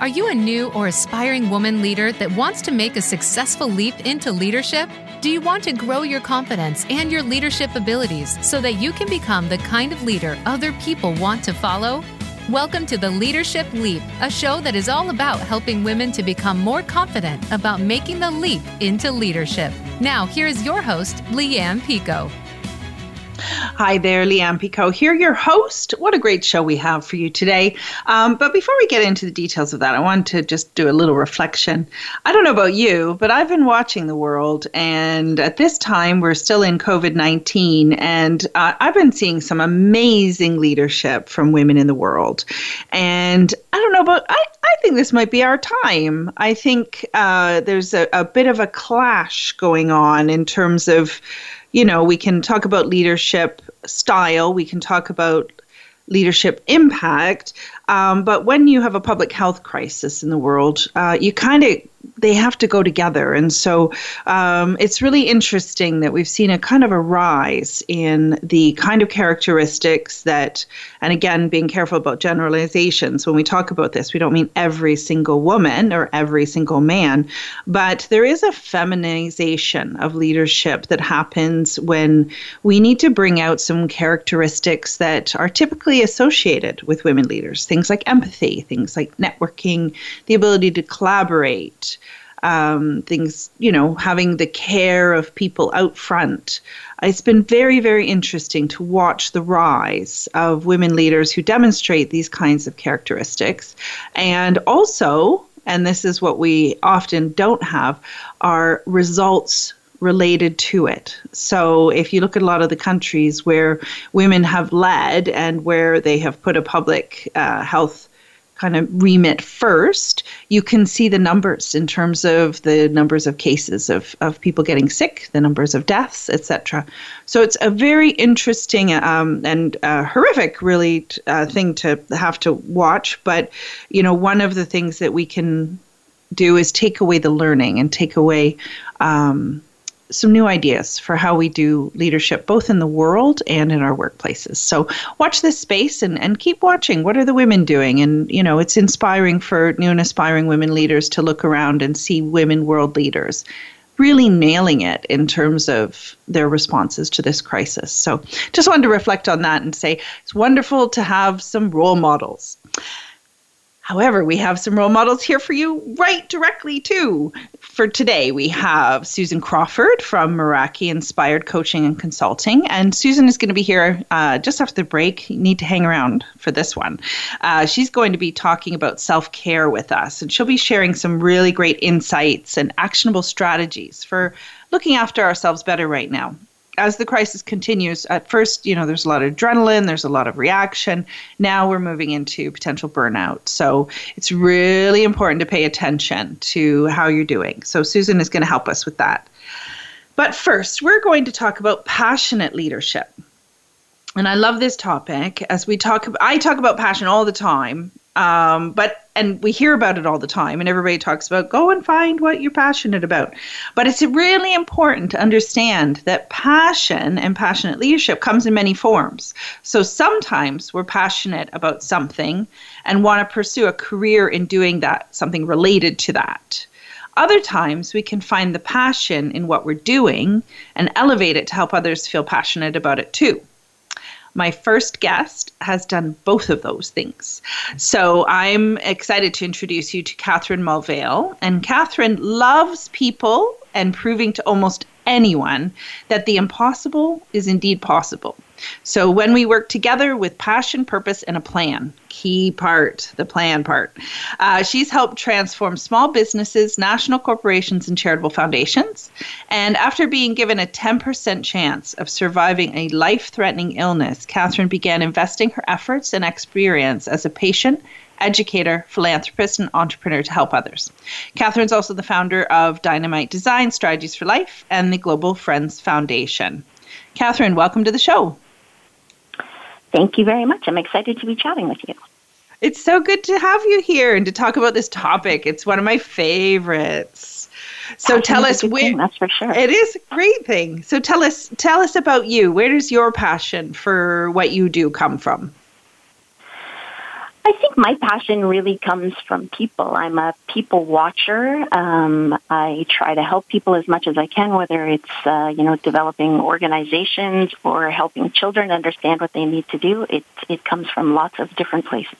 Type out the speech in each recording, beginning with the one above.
Are you a new or aspiring woman leader that wants to make a successful leap into leadership? Do you want to grow your confidence and your leadership abilities so that you can become the kind of leader other people want to follow? Welcome to the Leadership Leap, a show that is all about helping women to become more confident about making the leap into leadership. Now, here is your host, Leanne Picot. Hi there, Leanne Picot here, your host. What a great show we have for you today. Um, but before we get into the details of that, I want to just do a little reflection. I don't know about you, but I've been watching the world, and at this time, we're still in COVID 19, and uh, I've been seeing some amazing leadership from women in the world. And I don't know about, I, I think this might be our time. I think uh, there's a, a bit of a clash going on in terms of you know, we can talk about leadership style, we can talk about leadership impact, um, but when you have a public health crisis in the world, uh, you kind of they have to go together. And so um, it's really interesting that we've seen a kind of a rise in the kind of characteristics that, and again, being careful about generalizations. When we talk about this, we don't mean every single woman or every single man, but there is a feminization of leadership that happens when we need to bring out some characteristics that are typically associated with women leaders. Things like empathy, things like networking, the ability to collaborate, um, things, you know, having the care of people out front. It's been very, very interesting to watch the rise of women leaders who demonstrate these kinds of characteristics. And also, and this is what we often don't have, are results related to it. So if you look at a lot of the countries where women have led and where they have put a public uh, health kind of remit first, you can see the numbers in terms of the numbers of cases of, of people getting sick, the numbers of deaths, etc. So it's a very interesting um, and uh, horrific, really, uh, thing to have to watch. But you know, one of the things that we can do is take away the learning and take away um, some new ideas for how we do leadership both in the world and in our workplaces. So watch this space and, and keep watching. What are the women doing? And you know, it's inspiring for new and aspiring women leaders to look around and see women world leaders really nailing it in terms of their responses to this crisis. So just wanted to reflect on that and say it's wonderful to have some role models. However, we have some role models here for you right directly too. For today, we have Susan Crawford from Merakii Inspired Coaching and Consulting. And Susan is going to be here uh, just after the break. You need to hang around for this one. Uh, she's going to be talking about self care with us, and she'll be sharing some really great insights and actionable strategies for looking after ourselves better right now as the crisis continues, at first, you know, there's a lot of adrenaline, there's a lot of reaction. Now we're moving into potential burnout. So it's really important to pay attention to how you're doing. So Susan is going to help us with that. But first, we're going to talk about passionate leadership. And I love this topic as we talk I talk about passion all the time. Um, but and we hear about it all the time and everybody talks about go and find what you're passionate about. But it's really important to understand that passion and passionate leadership comes in many forms. So sometimes we're passionate about something and want to pursue a career in doing that something related to that. Other times we can find the passion in what we're doing and elevate it to help others feel passionate about it too my first guest has done both of those things. So I'm excited to introduce you to Catherine Mulvale. And Catherine loves people and proving to almost anyone that the impossible is indeed possible. So when we work together with passion, purpose, and a plan, key part, the plan part, uh, she's helped transform small businesses, national corporations, and charitable foundations. And after being given a 10% chance of surviving a life threatening illness, Catherine began investing her efforts and experience as a patient educator, philanthropist, and entrepreneur to help others. Catherine's also the founder of Dynamite Design Strategies for Life and the Global Friends Foundation. Catherine, welcome to the show. Thank you very much. I'm excited to be chatting with you. It's so good to have you here and to talk about this topic. It's one of my favorites. So tell us where that's for sure. It is a great thing. So tell us tell us about you. Where does your passion for what you do come from? I think my passion really comes from people. I'm a people watcher. Um, I try to help people as much as I can, whether it's uh, you know developing organizations or helping children understand what they need to do. It it comes from lots of different places.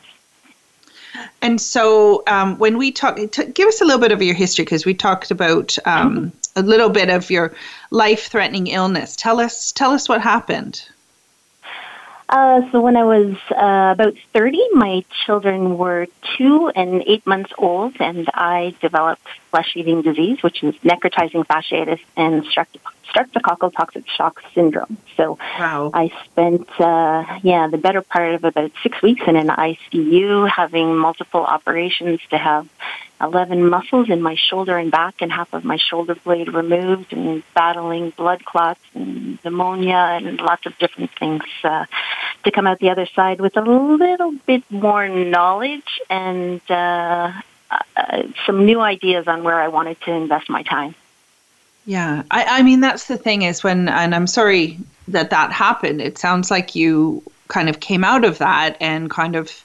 And so, um, when we talk, t- give us a little bit of your history because we talked about um, mm-hmm. a little bit of your life-threatening illness. Tell us, tell us what happened. Uh, so when I was uh, about 30, my children were two and eight months old, and I developed flesh-eating disease, which is necrotizing fasciitis and streptococcal toxic shock syndrome. So wow. I spent, uh, yeah, the better part of about six weeks in an ICU, having multiple operations to have 11 muscles in my shoulder and back and half of my shoulder blade removed and battling blood clots and pneumonia and lots of different things uh, to come out the other side with a little bit more knowledge and uh, uh, some new ideas on where I wanted to invest my time. Yeah, I, I mean, that's the thing is when, and I'm sorry that that happened. It sounds like you kind of came out of that and kind of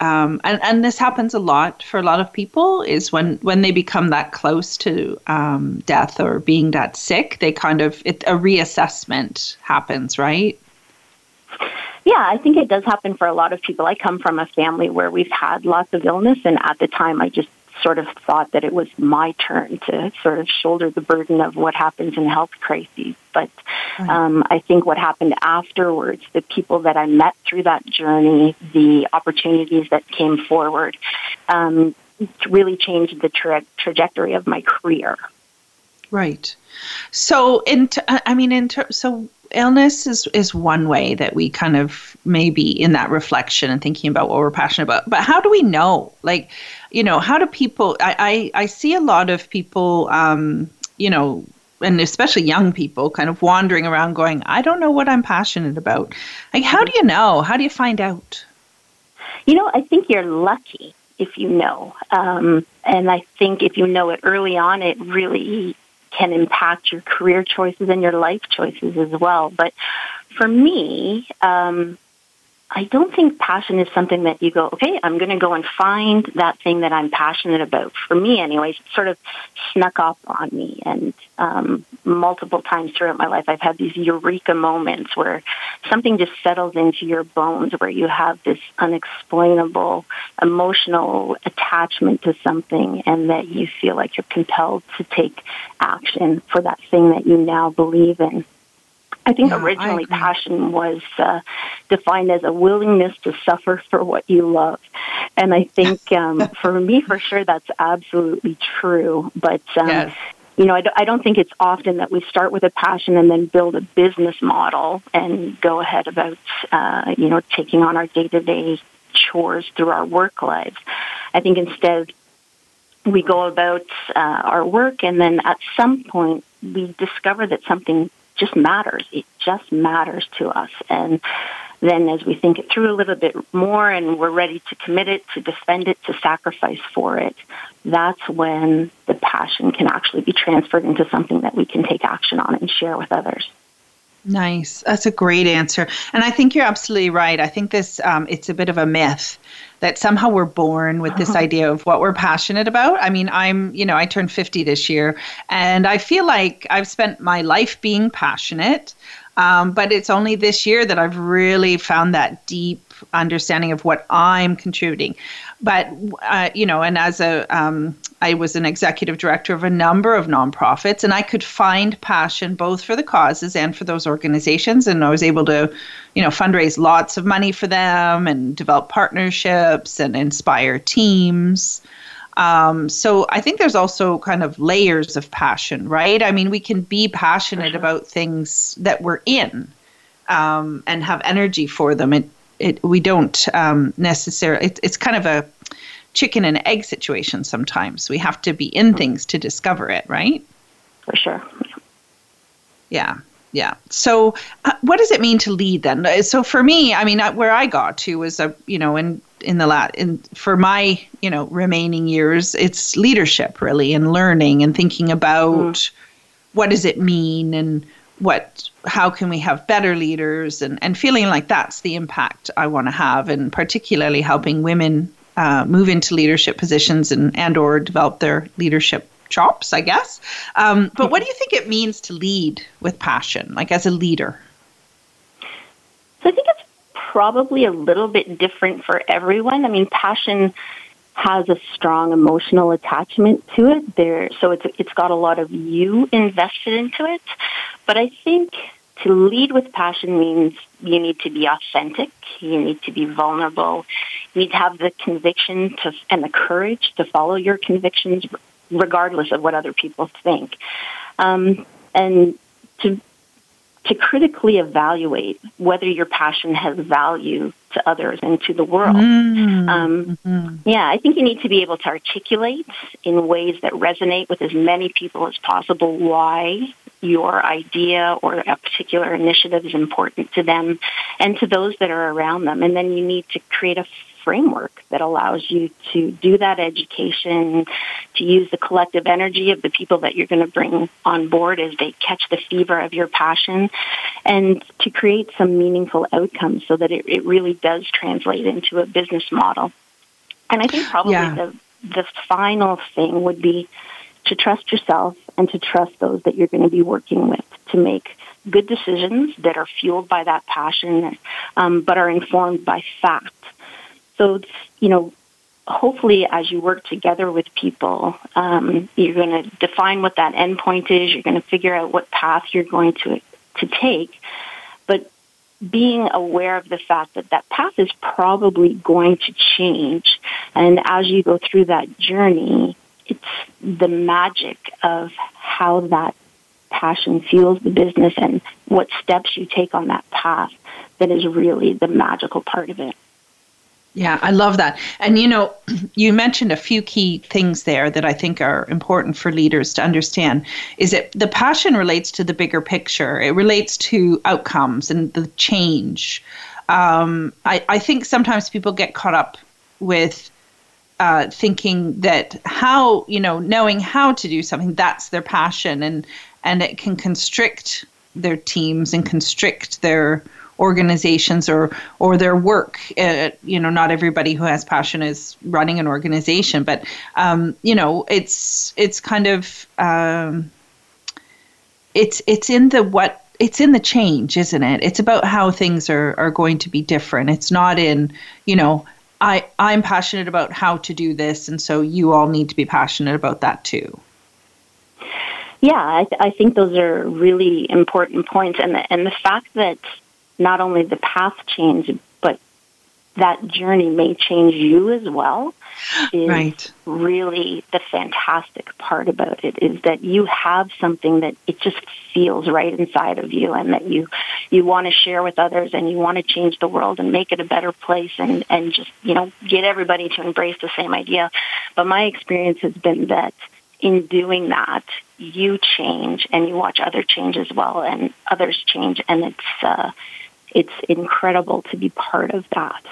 um, and and this happens a lot for a lot of people is when when they become that close to um, death or being that sick they kind of it, a reassessment happens right? Yeah i think it does happen for a lot of people. I come from a family where we've had lots of illness and at the time i just sort of thought that it was my turn to sort of shoulder the burden of what happens in health crises. But um, I think what happened afterwards, the people that I met through that journey, the opportunities that came forward, um, really changed the tra- trajectory of my career. Right. So, in t- I mean, in ter- so illness is is one way that we kind of maybe in that reflection and thinking about what we're passionate about. But how do we know? Like, you know, how do people? I I, I see a lot of people, um, you know, and especially young people, kind of wandering around, going, I don't know what I'm passionate about. Like, how do you know? How do you find out? You know, I think you're lucky if you know. Um, and I think if you know it early on, it really can impact your career choices and your life choices as well. But for me, um, I don't think passion is something that you go, okay, I'm going to go and find that thing that I'm passionate about. For me, anyways, it sort of snuck up on me. And um, multiple times throughout my life, I've had these eureka moments where something just settles into your bones, where you have this unexplainable emotional attachment to something, and that you feel like you're compelled to take action for that thing that you now believe in. I think yeah, originally I passion was uh, defined as a willingness to suffer for what you love. And I think um, for me, for sure, that's absolutely true. But, um, yes. you know, I d- I don't think it's often that we start with a passion and then build a business model and go ahead about, uh, you know, taking on our day to day chores through our work lives. I think instead, we go about uh, our work and then at some point we discover that something just matters. It just matters to us. And then as we think it through a little bit more and we're ready to commit it, to defend it, to sacrifice for it, that's when the passion can actually be transferred into something that we can take action on and share with others. Nice. That's a great answer. And I think you're absolutely right. I think this um, it's a bit of a myth that somehow we're born with this idea of what we're passionate about. I mean, I'm, you know, I turned 50 this year and I feel like I've spent my life being passionate. Um, but it's only this year that I've really found that deep understanding of what I'm contributing. But uh, you know, and as a um, I was an executive director of a number of nonprofits, and I could find passion both for the causes and for those organizations, and I was able to, you know, fundraise lots of money for them and develop partnerships and inspire teams. Um, so I think there's also kind of layers of passion, right? I mean, we can be passionate about things that we're in um, and have energy for them. It it we don't um, necessarily. It, it's kind of a chicken and egg situation. Sometimes we have to be in things to discover it, right? For sure. Yeah. Yeah. So, uh, what does it mean to lead then? Uh, so, for me, I mean, uh, where I got to was a, you know, in in the lat in for my, you know, remaining years, it's leadership really and learning and thinking about mm. what does it mean and what how can we have better leaders and, and feeling like that's the impact I want to have and particularly helping women uh, move into leadership positions and and or develop their leadership chops, I guess. Um, but what do you think it means to lead with passion, like as a leader? So I think it's probably a little bit different for everyone. I mean, passion has a strong emotional attachment to it there so it's it's got a lot of you invested into it but i think to lead with passion means you need to be authentic you need to be vulnerable you need to have the conviction to and the courage to follow your convictions regardless of what other people think um, and to to critically evaluate whether your passion has value to others and to the world. Mm-hmm. Um, mm-hmm. Yeah, I think you need to be able to articulate in ways that resonate with as many people as possible why your idea or a particular initiative is important to them and to those that are around them. And then you need to create a framework that allows you to do that education, to use the collective energy of the people that you're going to bring on board as they catch the fever of your passion, and to create some meaningful outcomes so that it, it really does translate into a business model. And I think probably yeah. the the final thing would be to trust yourself and to trust those that you're going to be working with to make good decisions that are fueled by that passion, um, but are informed by fact so, you know, hopefully as you work together with people, um, you're going to define what that endpoint is. You're going to figure out what path you're going to to take. But being aware of the fact that that path is probably going to change, and as you go through that journey, it's the magic of how that passion fuels the business and what steps you take on that path that is really the magical part of it. Yeah, I love that. And you know, you mentioned a few key things there that I think are important for leaders to understand is that the passion relates to the bigger picture. It relates to outcomes and the change. Um, I, I think sometimes people get caught up with uh, thinking that how you know knowing how to do something that's their passion and and it can constrict their teams and constrict their organizations or or their work. Uh, you know, not everybody who has passion is running an organization, but um, you know, it's it's kind of um, it's it's in the what it's in the change, isn't it? It's about how things are are going to be different. It's not in you know. I, I'm passionate about how to do this, and so you all need to be passionate about that too. Yeah, I, th- I think those are really important points, and the, and the fact that not only the path change, but that journey may change you as well is right. really the fantastic part about it is that you have something that it just feels right inside of you and that you you want to share with others and you want to change the world and make it a better place and and just you know get everybody to embrace the same idea but my experience has been that in doing that you change and you watch other change as well and others change and it's uh it's incredible to be part of that.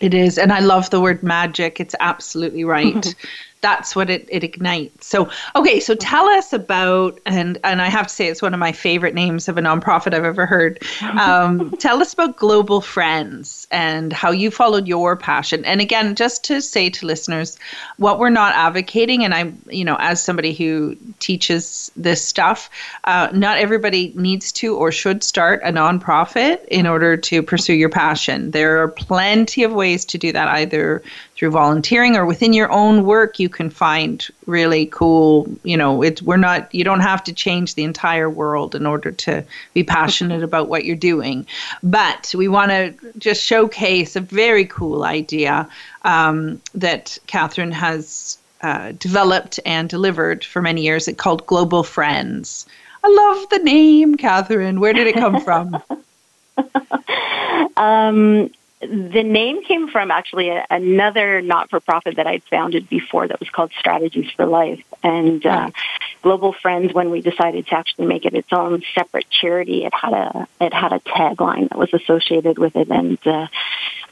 It is. And I love the word magic. It's absolutely right. Mm-hmm. That's what it, it ignites. So, okay, so tell us about, and, and I have to say, it's one of my favorite names of a nonprofit I've ever heard. Um, tell us about Global Friends and how you followed your passion. And again, just to say to listeners, what we're not advocating, and I'm, you know, as somebody who teaches this stuff, uh, not everybody needs to or should start a nonprofit in order to pursue your passion. There are plenty of ways to do that, either through volunteering or within your own work. You can find really cool, you know, it's we're not you don't have to change the entire world in order to be passionate about what you're doing. But we want to just showcase a very cool idea um, that Catherine has uh, developed and delivered for many years. It's called Global Friends. I love the name, Catherine. Where did it come from? um, the name came from actually a, another not-for-profit that I'd founded before that was called Strategies for Life. And uh, Global Friends, when we decided to actually make it its own separate charity, it had a it had a tagline that was associated with it, and uh,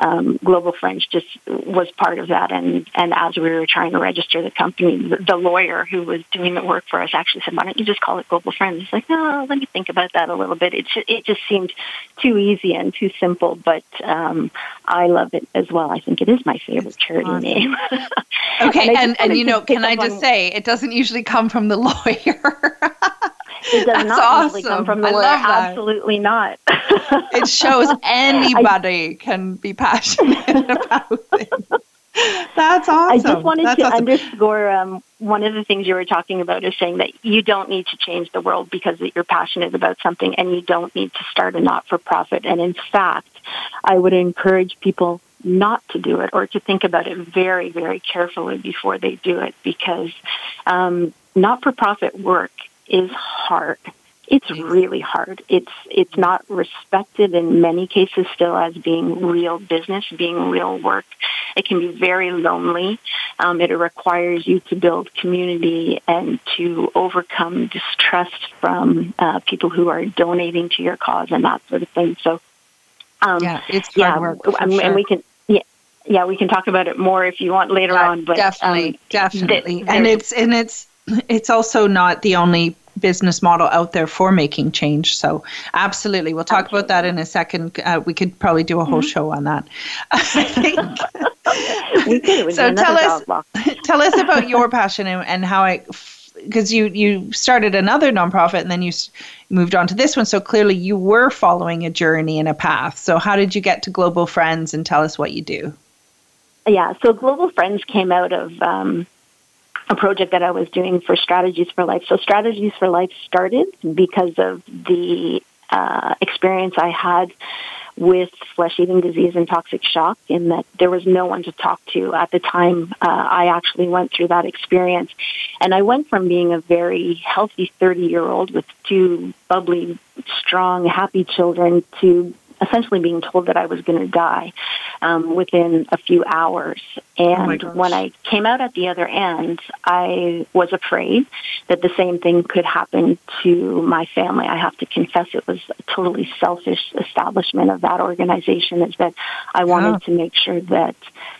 um, Global Friends just was part of that. And, and as we were trying to register the company, the, the lawyer who was doing the work for us actually said, why don't you just call it Global Friends? It's like, no, let me think about that a little bit. It, it just seemed too easy and too simple, but um, I love it as well. I think it is my favorite charity awesome. name. okay, and, and, and you know, can I just say, it doesn't usually come from the lawyer. It does That's not awesome. usually come from the lawyer. Absolutely not. it shows anybody I, can be passionate about things. That's awesome. I just wanted That's to awesome. underscore um, one of the things you were talking about is saying that you don't need to change the world because you're passionate about something and you don't need to start a not for profit. And in fact, I would encourage people not to do it or to think about it very, very carefully before they do it because um, not for profit work is hard. It's really hard. It's it's not respected in many cases still as being real business, being real work. It can be very lonely. Um, it requires you to build community and to overcome distrust from uh, people who are donating to your cause and that sort of thing. So, um, yeah, it's hard yeah, work, and, sure. and we can yeah yeah we can talk about it more if you want later yeah, on. But definitely, um, definitely, th- and it's and it's it's also not the only business model out there for making change. So, absolutely, we'll talk absolutely. about that in a second. Uh, we could probably do a whole mm-hmm. show on that. I think. we could. so tell us, tell us about your passion and, and how it, because you you started another nonprofit and then you moved on to this one. So clearly, you were following a journey and a path. So, how did you get to Global Friends and tell us what you do? Yeah, so Global Friends came out of. Um, a project that I was doing for Strategies for Life. So Strategies for Life started because of the uh, experience I had with flesh eating disease and toxic shock, in that there was no one to talk to at the time. Uh, I actually went through that experience. And I went from being a very healthy 30 year old with two bubbly, strong, happy children to essentially being told that I was going to die um, within a few hours. And oh when I came out at the other end, I was afraid that the same thing could happen to my family. I have to confess it was a totally selfish establishment of that organization is that I wanted oh. to make sure that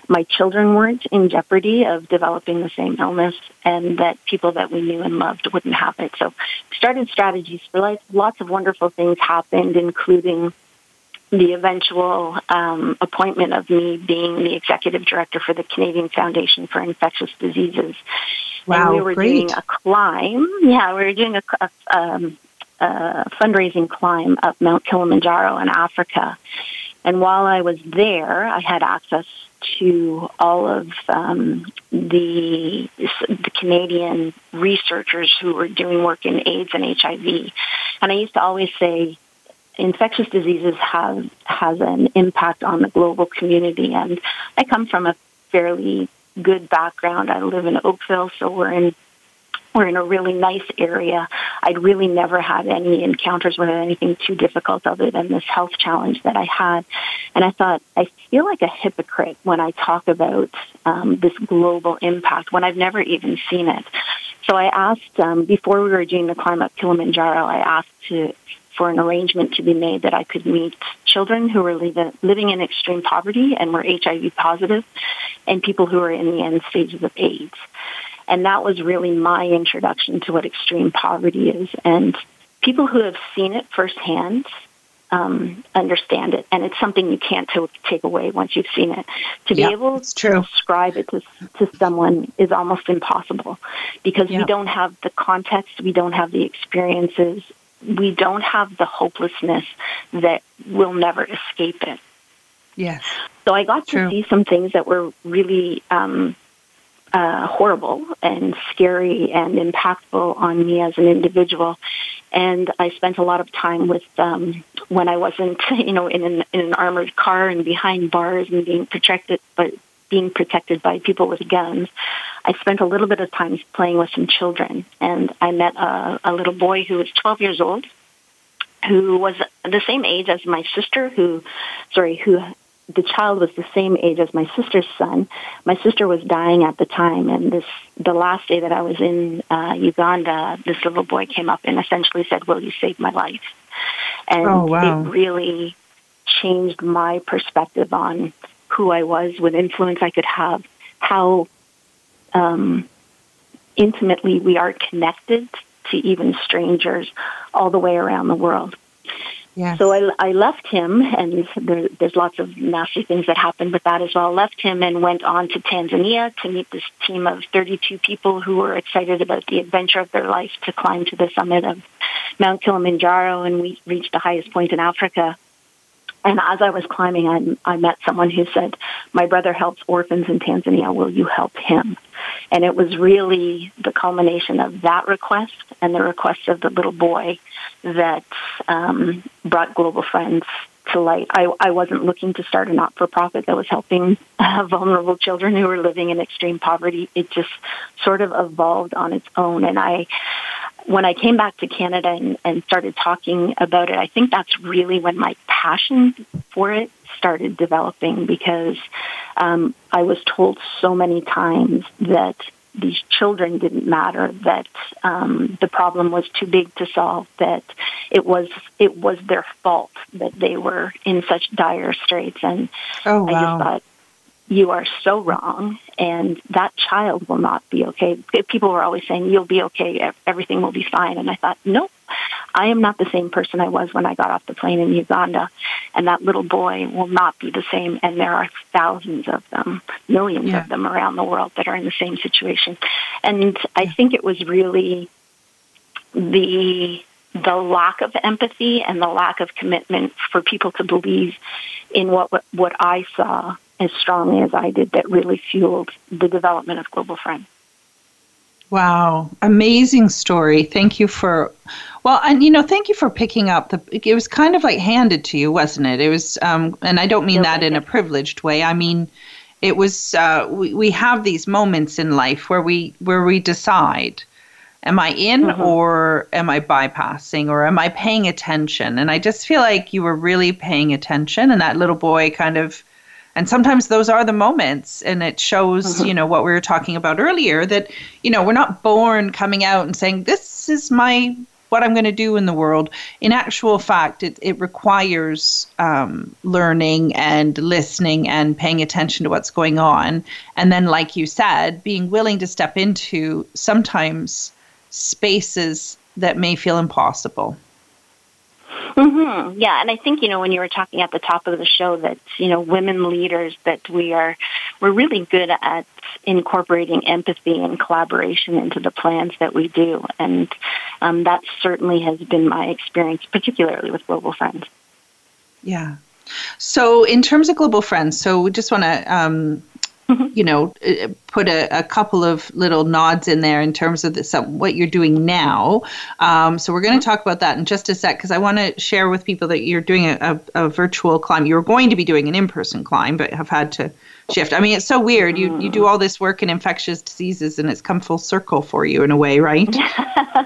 my children weren't in jeopardy of developing the same illness and that people that we knew and loved wouldn't have it. So started strategies for life. Lots of wonderful things happened, including the eventual um, appointment of me being the executive director for the Canadian Foundation for Infectious Diseases. Wow, and we were great. doing a climb. Yeah, we were doing a, a, um, a fundraising climb up Mount Kilimanjaro in Africa. And while I was there, I had access to all of um, the the Canadian researchers who were doing work in AIDS and HIV. And I used to always say, infectious diseases have has an impact on the global community. And I come from a fairly good background. I live in Oakville, so we're in we're in a really nice area. I'd really never had any encounters with anything too difficult other than this health challenge that I had. And I thought, I feel like a hypocrite when I talk about um, this global impact when I've never even seen it. So I asked, um, before we were doing the climb up Kilimanjaro, I asked to for an arrangement to be made that I could meet children who were living in extreme poverty and were HIV positive and people who were in the end stages of AIDS. And that was really my introduction to what extreme poverty is. And people who have seen it firsthand um, understand it, and it's something you can't t- take away once you've seen it. To be able to describe it to, to someone is almost impossible because we don't have the context, we don't have the experiences, we don't have the hopelessness that we'll never escape it. Yes. So I got True. to see some things that were really um, uh, horrible and scary and impactful on me as an individual. And I spent a lot of time with um, when I wasn't, you know, in an, in an armored car and behind bars and being protected, but being protected by people with guns. I spent a little bit of time playing with some children, and I met a, a little boy who was 12 years old, who was the same age as my sister, who, sorry, who the child was the same age as my sister's son. My sister was dying at the time, and this the last day that I was in uh, Uganda, this little boy came up and essentially said, "Will you save my life?" And oh, wow. it really changed my perspective on who I was, what influence I could have, how um, intimately we are connected to even strangers all the way around the world. Yes. So I, I left him, and there, there's lots of nasty things that happened with that as well. Left him and went on to Tanzania to meet this team of 32 people who were excited about the adventure of their life to climb to the summit of Mount Kilimanjaro, and we reached the highest point in Africa. And as I was climbing, I, I met someone who said, "My brother helps orphans in Tanzania. Will you help him?" And it was really the culmination of that request and the request of the little boy that um, brought Global Friends to light. I, I wasn't looking to start a not for profit that was helping uh, vulnerable children who were living in extreme poverty. It just sort of evolved on its own. And I, when I came back to Canada and, and started talking about it, I think that's really when my passion for it started developing because um, I was told so many times that these children didn't matter, that um, the problem was too big to solve, that it was it was their fault that they were in such dire straits, and oh, wow. I just thought you are so wrong and that child will not be okay. People were always saying, you'll be okay, everything will be fine. And I thought, nope, I am not the same person I was when I got off the plane in Uganda. And that little boy will not be the same. And there are thousands of them, millions yeah. of them around the world that are in the same situation. And I think it was really the the lack of empathy and the lack of commitment for people to believe in what what, what I saw as strongly as I did that really fueled the development of Global Friend. Wow, amazing story. Thank you for well, and you know, thank you for picking up the. It was kind of like handed to you, wasn't it? It was, um, and I don't mean that in a privileged way. I mean, it was. Uh, we we have these moments in life where we where we decide, am I in mm-hmm. or am I bypassing or am I paying attention? And I just feel like you were really paying attention, and that little boy kind of and sometimes those are the moments and it shows mm-hmm. you know what we were talking about earlier that you know we're not born coming out and saying this is my what i'm going to do in the world. In actual fact it, it requires um, learning and listening and paying attention to what's going on. And then like you said being willing to step into sometimes spaces that may feel impossible Mm-hmm. Yeah, and I think you know when you were talking at the top of the show that you know women leaders that we are we're really good at incorporating empathy and collaboration into the plans that we do, and um, that certainly has been my experience, particularly with Global Friends. Yeah. So, in terms of Global Friends, so we just want to um. You know, uh, put a, a, couple of little nods in there in terms of the, some, what you're doing now. Um, so we're going to mm-hmm. talk about that in just a sec because I want to share with people that you're doing a, a, a, virtual climb. You were going to be doing an in-person climb, but have had to shift. I mean, it's so weird. You you do mm. all this work in infectious diseases, and it's come full circle for you in a way, right?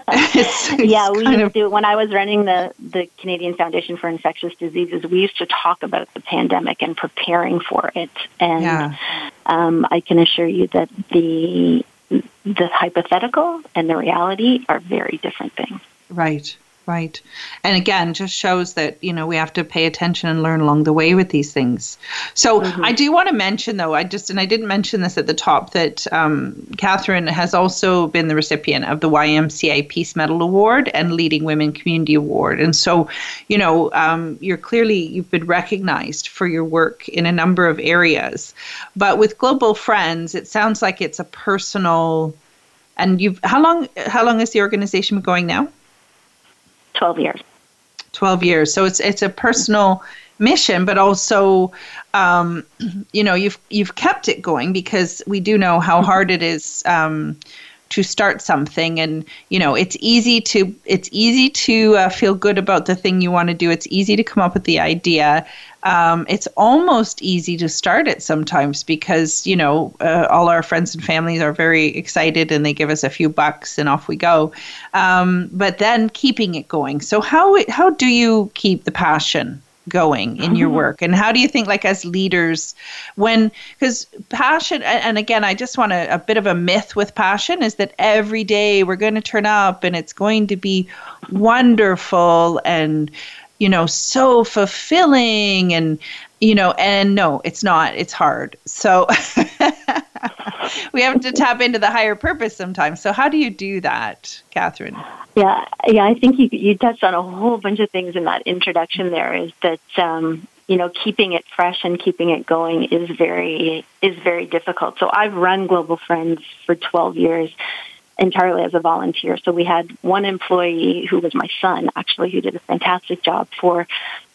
it's, it's yeah, we used of, to. When I was running the the Canadian Foundation for Infectious Diseases, we used to talk about the pandemic and preparing for it. And yeah. um, I can assure you that the the hypothetical and the reality are very different things. Right. Right. And again, just shows that, you know, we have to pay attention and learn along the way with these things. So mm-hmm. I do want to mention, though, I just, and I didn't mention this at the top, that um, Catherine has also been the recipient of the YMCA Peace Medal Award and Leading Women Community Award. And so, you know, um, you're clearly, you've been recognized for your work in a number of areas. But with Global Friends, it sounds like it's a personal, and you've, how long, how long is the organization going now? 12 years. 12 years. So it's it's a personal mission, but also, um, you know, you've you've kept it going because we do know how hard it is um, to start something, and you know, it's easy to it's easy to uh, feel good about the thing you want to do. It's easy to come up with the idea, um, it's almost easy to start it sometimes because you know uh, all our friends and families are very excited and they give us a few bucks and off we go. Um, but then keeping it going. So how how do you keep the passion? Going in your mm-hmm. work and how do you think like as leaders when because passion and again i just want a, a bit of a myth with passion is that every day we're going to turn up and it's going to be wonderful and you know, so fulfilling and, you know, and no, it's not. It's hard. So we have to tap into the higher purpose sometimes. So how do you do that, Catherine? Yeah, yeah, I think you you touched on a whole bunch of things in that introduction. There is that um, you know keeping it fresh and keeping it going is very is very difficult. So I've run Global Friends for 12 years entirely as a volunteer. So we had one employee who was my son, actually, who did a fantastic job for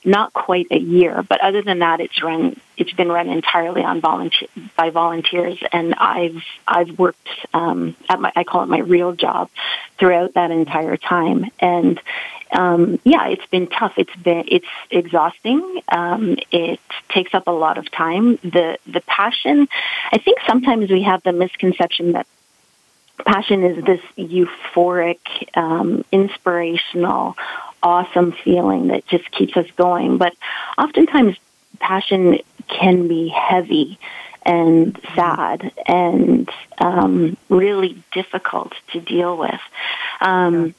not quite a year. But other than that, it's run. It's been run entirely on volunteer by volunteers, and I've I've worked um, at my I call it my real job throughout that entire time. And um, yeah, it's been tough. It's been it's exhausting. Um, it takes up a lot of time. The the passion. I think sometimes we have the misconception that passion is this euphoric, um, inspirational, awesome feeling that just keeps us going. But oftentimes, passion can be heavy and sad and um, really difficult to deal with. Um,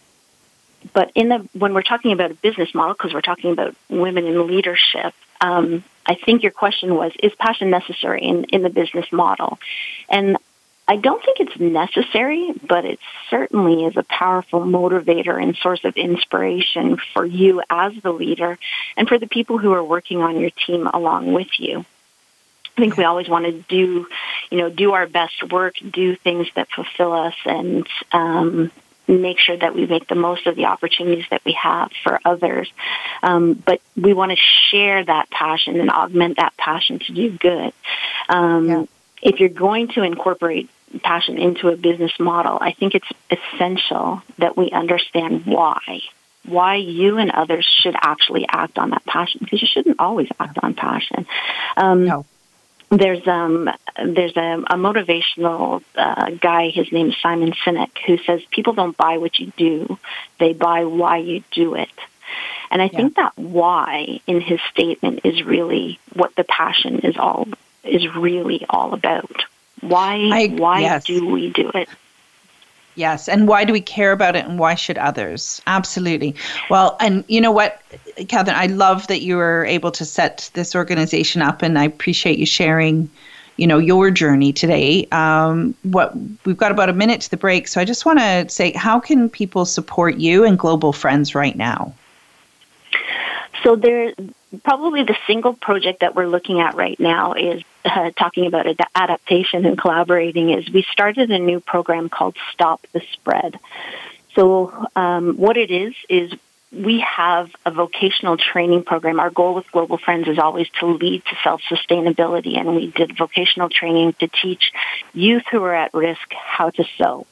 but in the when we're talking about a business model, because we're talking about women in leadership, um, I think your question was: Is passion necessary in in the business model? And I don't think it's necessary, but it certainly is a powerful motivator and source of inspiration for you as the leader and for the people who are working on your team along with you. I think we always want to do, you know, do our best work, do things that fulfill us, and um, make sure that we make the most of the opportunities that we have for others. Um, but we want to share that passion and augment that passion to do good. Um, yeah. If you're going to incorporate passion into a business model, I think it's essential that we understand why. Why you and others should actually act on that passion, because you shouldn't always act on passion. Um, no. There's um there's a, a motivational uh, guy. His name is Simon Sinek, who says people don't buy what you do; they buy why you do it. And I yeah. think that why in his statement is really what the passion is all is really all about. Why I, why yes. do we do it? Yes, and why do we care about it and why should others? Absolutely. Well, and you know what, Catherine, I love that you were able to set this organization up and I appreciate you sharing, you know, your journey today. Um, what we've got about a minute to the break, so I just want to say how can people support you and Global Friends right now? So there probably the single project that we're looking at right now is uh, talking about ad- adaptation and collaborating is we started a new program called Stop the Spread. So um, what it is is we have a vocational training program. Our goal with Global Friends is always to lead to self-sustainability, and we did vocational training to teach youth who are at risk how to sew.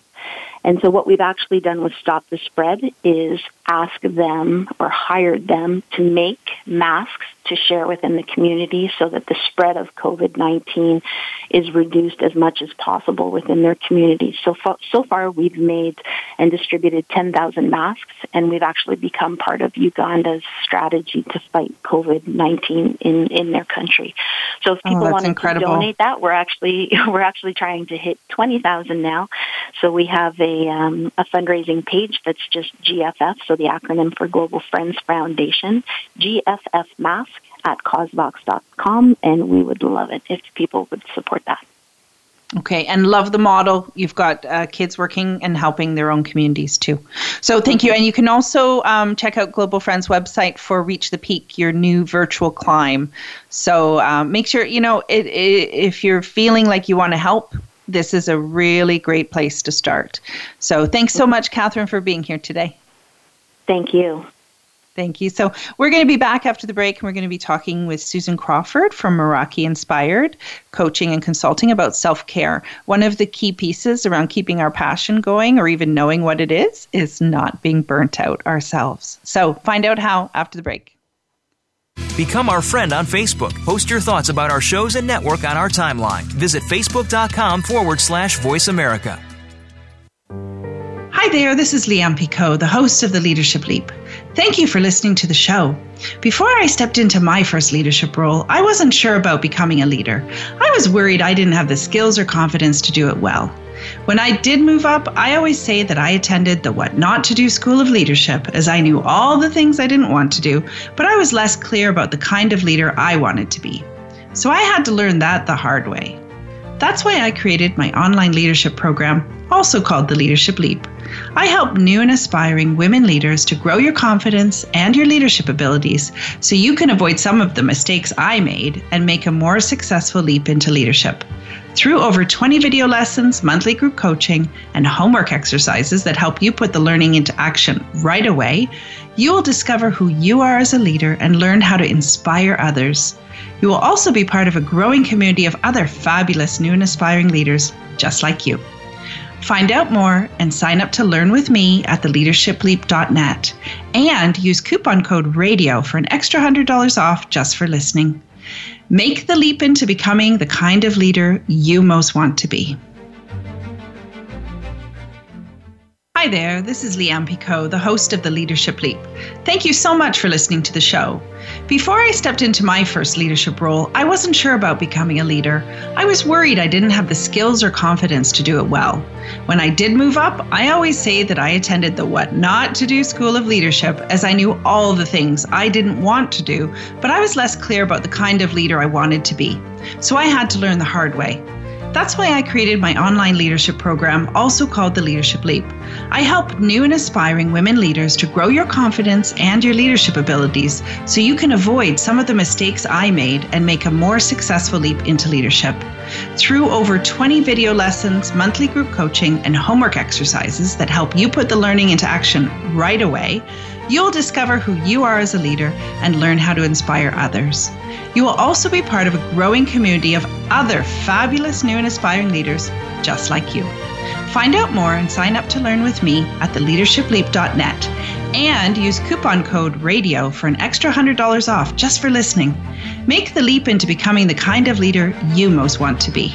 And so what we've actually done with Stop the Spread is ask them or hired them to make masks to share within the community so that the spread of COVID-19 is reduced as much as possible within their community. So far, so far we've made and distributed 10,000 masks and we've actually become part of Uganda's strategy to fight COVID-19 in, in their country. So if oh, people oh, want to donate that, we're actually, we're actually trying to hit 20,000 now. So we have a, um, a fundraising page that's just GFF, so the acronym for Global Friends Foundation, GFF Mask at causevox.com, and we would love it if people would support that. Okay, and love the model. You've got uh, kids working and helping their own communities too. So thank you. And you can also um, check out Global Friends website for Reach the Peak, your new virtual climb. So um, make sure, you know, it, it, if you're feeling like you want to help, this is a really great place to start. So thanks so much, Catherine, for being here today. Thank you. Thank you. So we're going to be back after the break and we're going to be talking with Susan Crawford from Merakii Inspired Coaching and Consulting about self care. One of the key pieces around keeping our passion going or even knowing what it is is not being burnt out ourselves. So find out how after the break. Become our friend on Facebook. Post your thoughts about our shows and network on our timeline. Visit facebook.com forward slash voice America. Hi there, this is Leanne Picot, the host of The Leadership Leap. Thank you for listening to the show. Before I stepped into my first leadership role, I wasn't sure about becoming a leader. I was worried I didn't have the skills or confidence to do it well. When I did move up, I always say that I attended the What Not to Do School of Leadership as I knew all the things I didn't want to do, but I was less clear about the kind of leader I wanted to be. So I had to learn that the hard way. That's why I created my online leadership program, also called the Leadership Leap. I help new and aspiring women leaders to grow your confidence and your leadership abilities so you can avoid some of the mistakes I made and make a more successful leap into leadership. Through over 20 video lessons, monthly group coaching, and homework exercises that help you put the learning into action right away, you will discover who you are as a leader and learn how to inspire others. You will also be part of a growing community of other fabulous new and aspiring leaders just like you. Find out more and sign up to learn with me at theleadershipleap.net and use coupon code RADIO for an extra $100 off just for listening. Make the leap into becoming the kind of leader you most want to be. Hi there, this is Leanne Picot, the host of The Leadership Leap. Thank you so much for listening to the show. Before I stepped into my first leadership role, I wasn't sure about becoming a leader. I was worried I didn't have the skills or confidence to do it well. When I did move up, I always say that I attended the What Not to Do School of Leadership as I knew all the things I didn't want to do, but I was less clear about the kind of leader I wanted to be. So I had to learn the hard way. That's why I created my online leadership program, also called the Leadership Leap. I help new and aspiring women leaders to grow your confidence and your leadership abilities so you can avoid some of the mistakes I made and make a more successful leap into leadership. Through over 20 video lessons, monthly group coaching, and homework exercises that help you put the learning into action right away, you'll discover who you are as a leader and learn how to inspire others. You will also be part of a growing community of other fabulous new and aspiring leaders just like you. Find out more and sign up to learn with me at theleadershipleap.net and use coupon code RADIO for an extra $100 off just for listening. Make the leap into becoming the kind of leader you most want to be.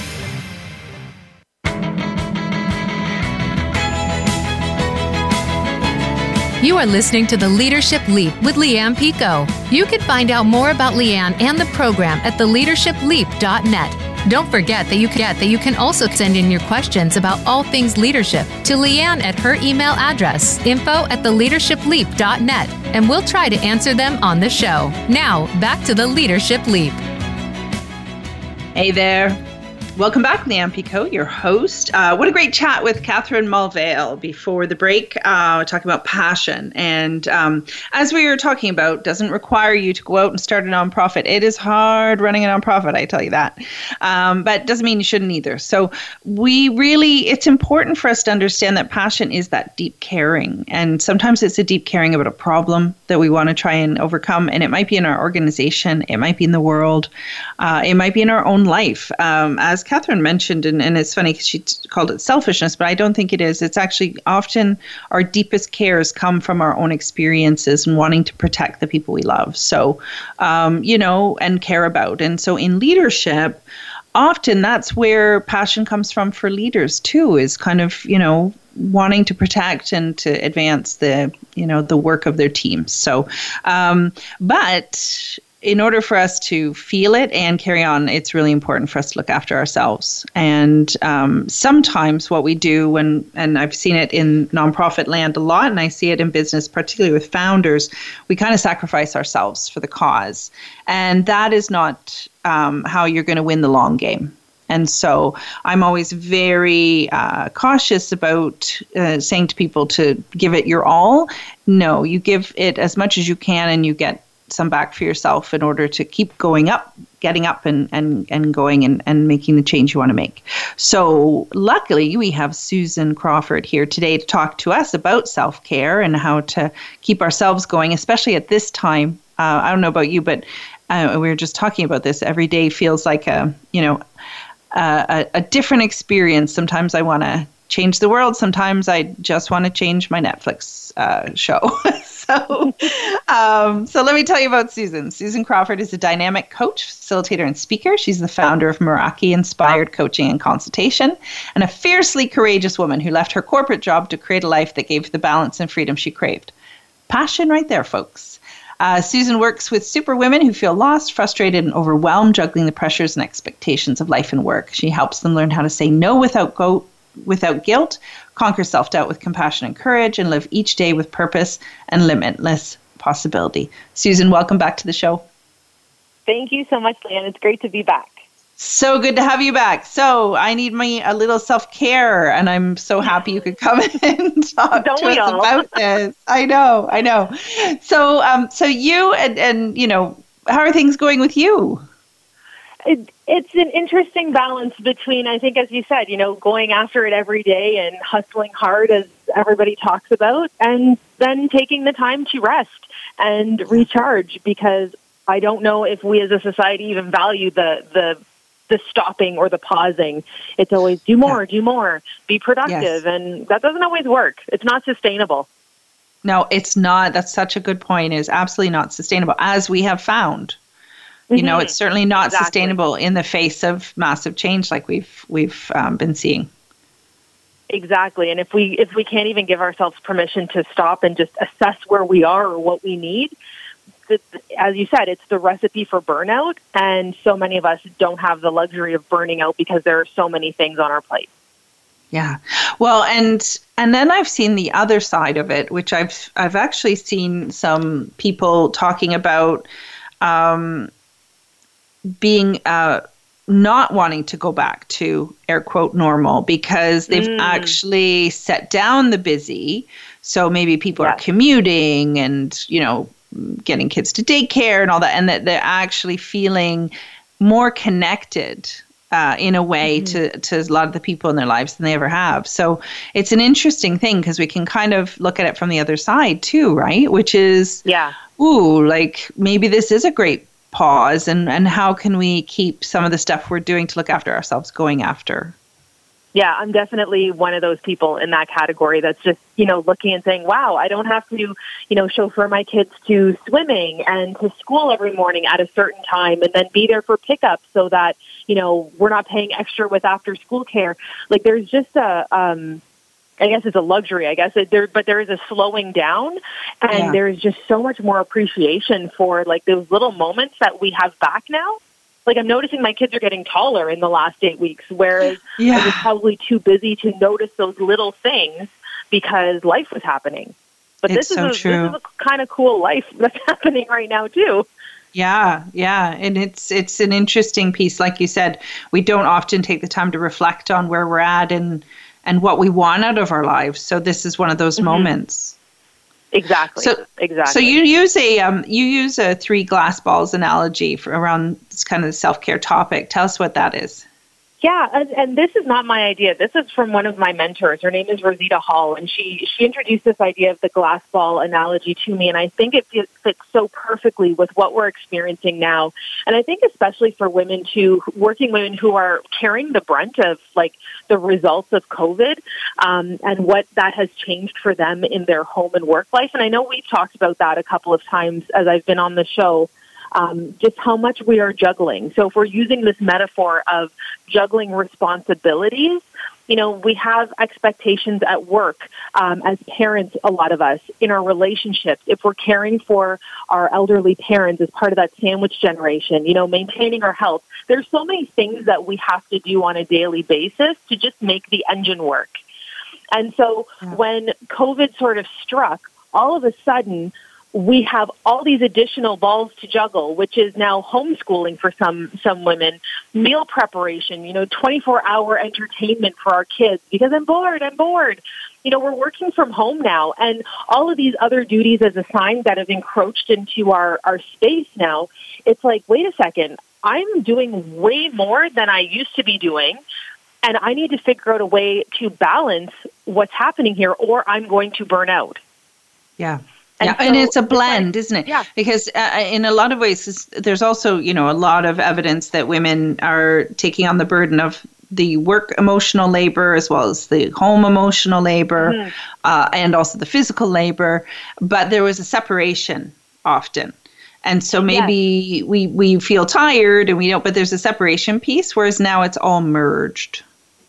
You are listening to the Leadership Leap with Leanne Picot. You can find out more about Leanne and the program at theleadershipleap.net. Don't forget that you can, that you can also send in your questions about all things leadership to Leanne at her email address, info at theleadershipleap.net, and we'll try to answer them on the show. Now, back to the Leadership Leap. Hey there. Welcome back, Leanne Picot, your host. Uh, what a great chat with Catherine Mulvale before the break, uh, talking about passion. And um, as we were talking about, doesn't require you to go out and start a nonprofit. It is hard running a nonprofit, I tell you that. Um, but doesn't mean you shouldn't either. So we really, it's important for us to understand that passion is that deep caring. And sometimes it's a deep caring about a problem that we want to try and overcome. And it might be in our organization, it might be in the world, uh, it might be in our own life. Um, as as Catherine mentioned, and, and it's funny because she t- called it selfishness, but I don't think it is. It's actually often our deepest cares come from our own experiences and wanting to protect the people we love. So, um, you know, and care about. And so in leadership, often that's where passion comes from for leaders too, is kind of, you know, wanting to protect and to advance the you know the work of their teams so um, but in order for us to feel it and carry on, it's really important for us to look after ourselves. And um, sometimes what we do when, and I've seen it in nonprofit land a lot, and I see it in business, particularly with founders, we kind of sacrifice ourselves for the cause. And that is not um, how you're going to win the long game. And so I'm always very uh, cautious about uh, saying to people to give it your all. No, you give it as much as you can and you get some back for yourself in order to keep going up, getting up and, and, and going and, and making the change you want to make. So, luckily, we have Susan Crawford here today to talk to us about self care and how to keep ourselves going, especially at this time. Uh, I don't know about you, but uh, we were just talking about this. Every day feels like a, you know, a, a different experience. Sometimes I want to change the world. Sometimes I just want to change my Netflix uh, show. so, um, so let me tell you about Susan. Susan Crawford is a dynamic coach, facilitator, and speaker. She's the founder of Merakii Inspired Coaching and Consultation, and a fiercely courageous woman who left her corporate job to create a life that gave the balance and freedom she craved. Passion, right there, folks. Uh, Susan works with super women who feel lost, frustrated, and overwhelmed, juggling the pressures and expectations of life and work. She helps them learn how to say no without go without guilt, conquer self doubt with compassion and courage, and live each day with purpose and limitless possibility. Susan, welcome back to the show. Thank you so much, Leanne. It's great to be back. So good to have you back. So I need my a little self care, and I'm so happy you could come and talk Don't to us all? about this. I know, I know. So, um, so you and and you know, how are things going with you? It, it's an interesting balance between, I think, as you said, you know, going after it every day and hustling hard, as everybody talks about, and then taking the time to rest and recharge because I don't know if we as a society even value the the the stopping or the pausing. It's always do more, do more, be productive. Yes. And that doesn't always work. It's not sustainable. No, it's not. That's such a good point. It is absolutely not sustainable, as we have found. Mm-hmm. You know, mm-hmm. it's certainly not exactly. sustainable in the face of massive change like we've we've um, been seeing. Exactly, and if we if we can't even give ourselves permission to stop and just assess where we are or what we need, as you said, it's the recipe for burnout, and so many of us don't have the luxury of burning out because there are so many things on our plate. Yeah. Well, and and then I've seen the other side of it, which I've I've actually seen some people talking about um, being uh, not wanting to go back to air quote normal because they've mm. actually set down the busy. So maybe people are commuting and you know getting kids to daycare and all that, and that they're actually feeling more connected uh, in a way mm-hmm. to, to a lot of the people in their lives than they ever have. So it's an interesting thing because we can kind of look at it from the other side too, right? Which is, yeah, ooh, like maybe this is a great pause, and and how can we keep some of the stuff we're doing to look after ourselves going after yeah, I'm definitely one of those people in that category that's just, you know, looking and saying, wow, I don't have to, you know, chauffeur my kids to swimming and to school every morning at a certain time and then be there for pickup so that, you know, we're not paying extra with after school care. Like there's just a, um, I guess it's a luxury, I guess, there, but there is a slowing down and yeah. there is just so much more appreciation for like those little moments that we have back now like I'm noticing my kids are getting taller in the last eight weeks, whereas yeah. I was probably too busy to notice those little things because life was happening. But it's this so is a, true. this is a kind of cool life that's happening right now too. Yeah, yeah, and it's it's an interesting piece. Like you said, we don't often take the time to reflect on where we're at and and what we want out of our lives. So this is one of those mm-hmm. moments. Exactly. So exactly. So you use a um, you use a three glass balls analogy for around this kind of self care topic. Tell us what that is. Yeah, and, and, this is not my idea. This is from one of my mentors. Her name is Rosita Hall, and she she introduced this idea of the glass ball analogy to me, and I think it fits so perfectly with what we're experiencing now. And I think especially for women too, working women who are carrying the brunt of like the results of COVID um, and what that has changed for them in their home and work life. And I know we've talked about that a couple of times as I've been on the show um, just how much we are juggling. So if we're using this metaphor of juggling responsibilities, you know, we have expectations at work um, as parents, a lot of us, in our relationships. If we're caring for our elderly parents as part of that sandwich generation, you know, maintaining our health, there's so many things that we have to do on a daily basis to just make the engine work. And so yeah. when COVID sort of struck, all of a sudden, we have all these additional balls to juggle, which is now homeschooling for some some women, meal preparation, you know, 24 hour entertainment for our kids because I'm bored, I'm bored. You know, we're working from home now and all of these other duties as assigned that have encroached into our, our space now. It's like, wait a second, I'm doing way more than I used to be doing and I need to figure out a way to balance what's happening here, or I'm going to burn out. Yeah. And yeah, so and it's a blend, it's like, isn't it? Yeah. Because uh, in a lot of ways, there's also, you know, a lot of evidence that women are taking on the burden of the work emotional labor as well as the home emotional labor mm-hmm. uh, and also the physical labor. But there was a separation often. And so maybe yes. we, we feel tired and we don't, but there's a separation piece, whereas now it's all merged.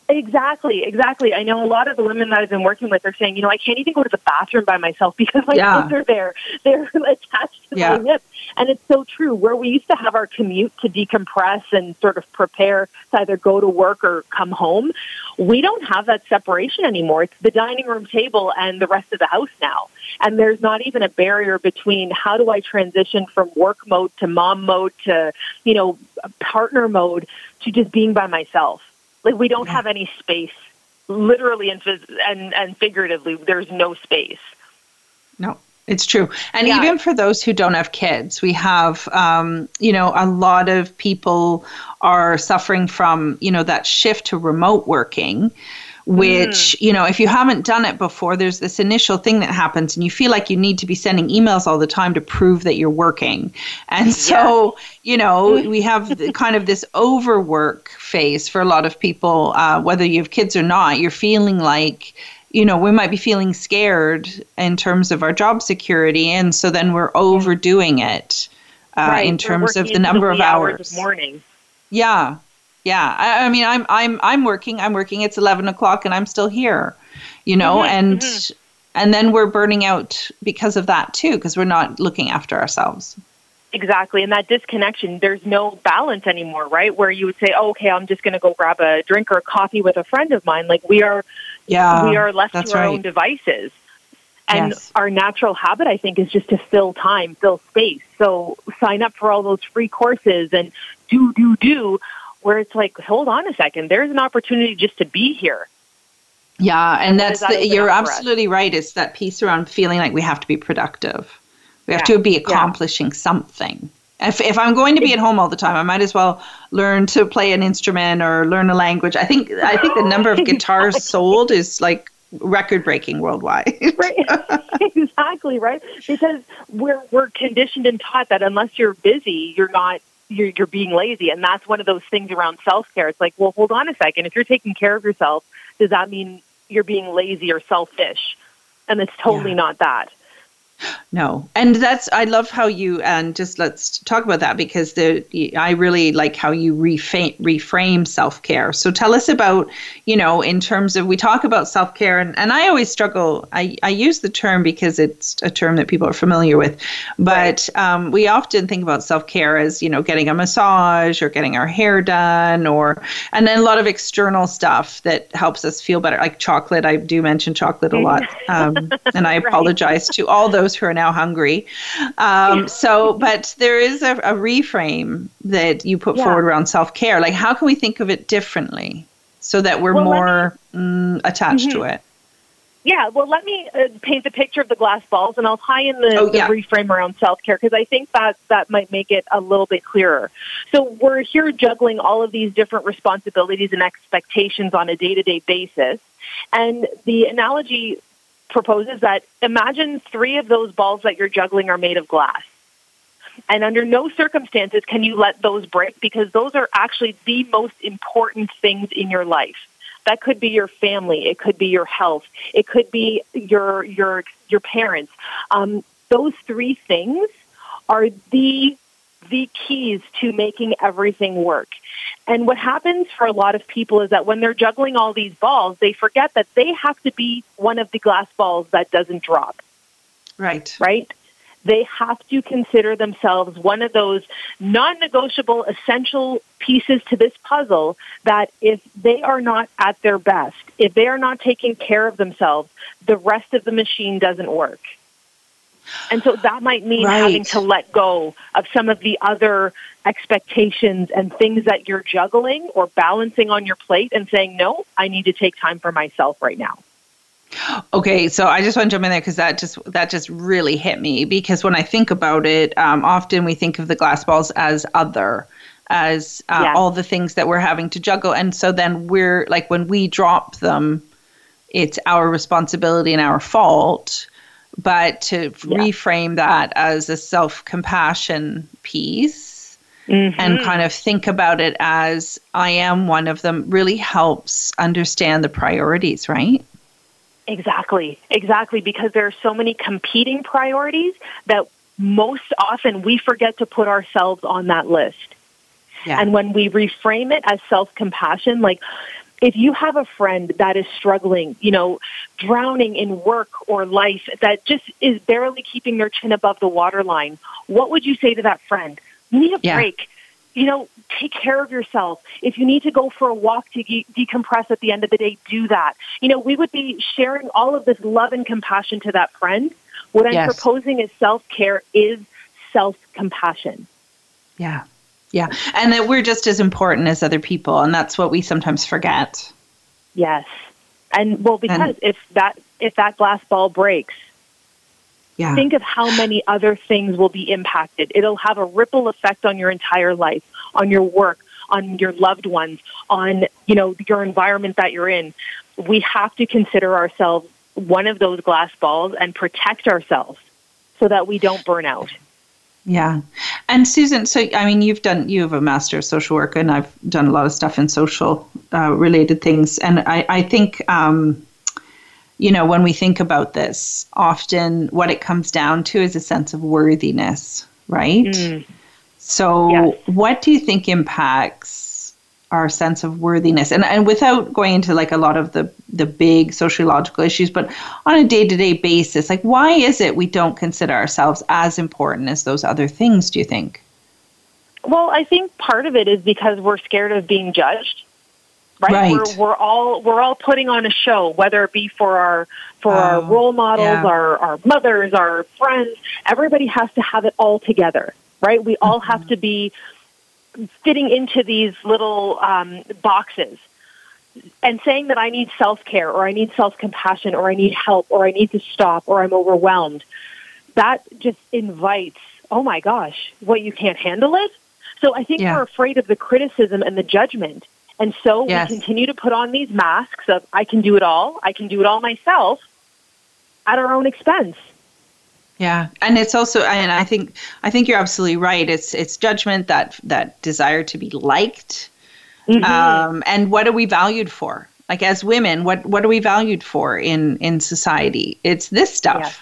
Exactly, exactly. I know a lot of the women that I've been working with are saying, you know, I can't even go to the bathroom by myself because my yeah. kids are there. They're attached to yeah. my. And it's so true. Where we used to have our commute to decompress and sort of prepare to either go to work or come home, we don't have that separation anymore. It's the dining room table and the rest of the house now. And there's not even a barrier between how do I transition from work mode to mom mode to, you know, partner mode to just being by myself. Like we don't have any space, literally and and and figuratively. There's no space. No. It's true. And yeah. even for those who don't have kids, we have, um, you know, a lot of people are suffering from, you know, that shift to remote working which mm. you know if you haven't done it before there's this initial thing that happens and you feel like you need to be sending emails all the time to prove that you're working and so yeah. you know we have kind of this overwork phase for a lot of people uh, whether you have kids or not you're feeling like you know we might be feeling scared in terms of our job security and so then we're overdoing it uh, right. in terms of the number of hours, hours morning yeah yeah I, I, mean i'm i'm i'm working i'm working it's 11 o'clock and i'm still here you know mm-hmm, and mm-hmm. and then we're burning out because of that too because we're not looking after ourselves Exactly. And that disconnection, there's no balance anymore, right? Where you would say, oh, okay, I'm just going to go grab a drink or a coffee with a friend of mine. Like we are, yeah, we are left to our right. own devices. And yes. our natural habit, I think, is just to fill time, fill space. So sign up for all those free courses and do, do, do where it's like, hold on a second, there's an opportunity just to be here. Yeah, and, and that's that the, you're absolutely right. It's that piece around feeling like we have to be productive. We have yeah. to be accomplishing yeah. something. If, if I'm going to be at home all the time, I might as well learn to play an instrument or learn a language. I think I think the number of guitars sold is like record breaking worldwide. right. exactly, right? Because we're we're conditioned and taught that unless you're busy, you're not you're, you're being lazy. And that's one of those things around self care. It's like, well, hold on a second. If you're taking care of yourself, does that mean you're being lazy or selfish? And it's totally yeah. not that. No, and that's I love how you and just let's talk about that because the I really like how you reframe, reframe self care. So tell us about you know in terms of we talk about self care and, and I always struggle. I I use the term because it's a term that people are familiar with, but um, we often think about self care as you know getting a massage or getting our hair done or and then a lot of external stuff that helps us feel better like chocolate. I do mention chocolate a lot, um, and I apologize to all those those who are now hungry. Um, so, but there is a, a reframe that you put yeah. forward around self care. Like, how can we think of it differently so that we're well, more me, mm, attached mm-hmm. to it? Yeah, well, let me uh, paint the picture of the glass balls, and I'll tie in the, oh, yeah. the reframe around self care because I think that that might make it a little bit clearer. So we're here juggling all of these different responsibilities and expectations on a day to day basis, and the analogy proposes that imagine three of those balls that you're juggling are made of glass. And under no circumstances can you let those break because those are actually the most important things in your life. That could be your family. It could be your health. It could be your your your parents. Um, those three things are the the keys to making everything work. And what happens for a lot of people is that when they're juggling all these balls, they forget that they have to be one of the glass balls that doesn't drop. Right. Right? They have to consider themselves one of those non negotiable, essential pieces to this puzzle that if they are not at their best, if they are not taking care of themselves, the rest of the machine doesn't work. And so that might mean right. having to let go of some of the other expectations and things that you're juggling or balancing on your plate and saying, no, I need to take time for myself right now. Okay, so I just want to jump in there because that just that just really hit me because when I think about it, um, often we think of the glass balls as other, as uh, yeah. all the things that we're having to juggle. And so then we're like, when we drop them, it's our responsibility and our fault. But to yeah. reframe that as a self compassion piece mm-hmm. and kind of think about it as I am one of them really helps understand the priorities, right? Exactly, exactly, because there are so many competing priorities that most often we forget to put ourselves on that list. Yeah. And when we reframe it as self compassion, like if you have a friend that is struggling, you know, drowning in work or life that just is barely keeping their chin above the waterline, what would you say to that friend? You need a yeah. break. You know, take care of yourself. If you need to go for a walk to de- decompress at the end of the day, do that. You know, we would be sharing all of this love and compassion to that friend. What I'm yes. proposing is self care is self compassion. Yeah. Yeah. And that we're just as important as other people. And that's what we sometimes forget. Yes. And well, because and, if that if that glass ball breaks, yeah. think of how many other things will be impacted. It'll have a ripple effect on your entire life, on your work, on your loved ones, on you know your environment that you're in. We have to consider ourselves one of those glass balls and protect ourselves so that we don't burn out. Yeah. And Susan, so I mean, you've done, you have a master of social work, and I've done a lot of stuff in social uh, related things. And I, I think, um, you know, when we think about this, often what it comes down to is a sense of worthiness, right? Mm. So, yes. what do you think impacts our sense of worthiness and, and without going into like a lot of the the big sociological issues but on a day-to-day basis like why is it we don't consider ourselves as important as those other things do you think well i think part of it is because we're scared of being judged right, right. We're, we're all we're all putting on a show whether it be for our for our oh, role models yeah. our our mothers our friends everybody has to have it all together right we all mm-hmm. have to be fitting into these little um, boxes and saying that I need self care or I need self compassion or I need help or I need to stop or I'm overwhelmed, that just invites, oh my gosh, what you can't handle it? So I think yeah. we're afraid of the criticism and the judgment. And so yes. we continue to put on these masks of I can do it all, I can do it all myself at our own expense. Yeah, and it's also, and I think, I think you're absolutely right. It's it's judgment that that desire to be liked, mm-hmm. um, and what are we valued for? Like as women, what what are we valued for in in society? It's this stuff. Yes.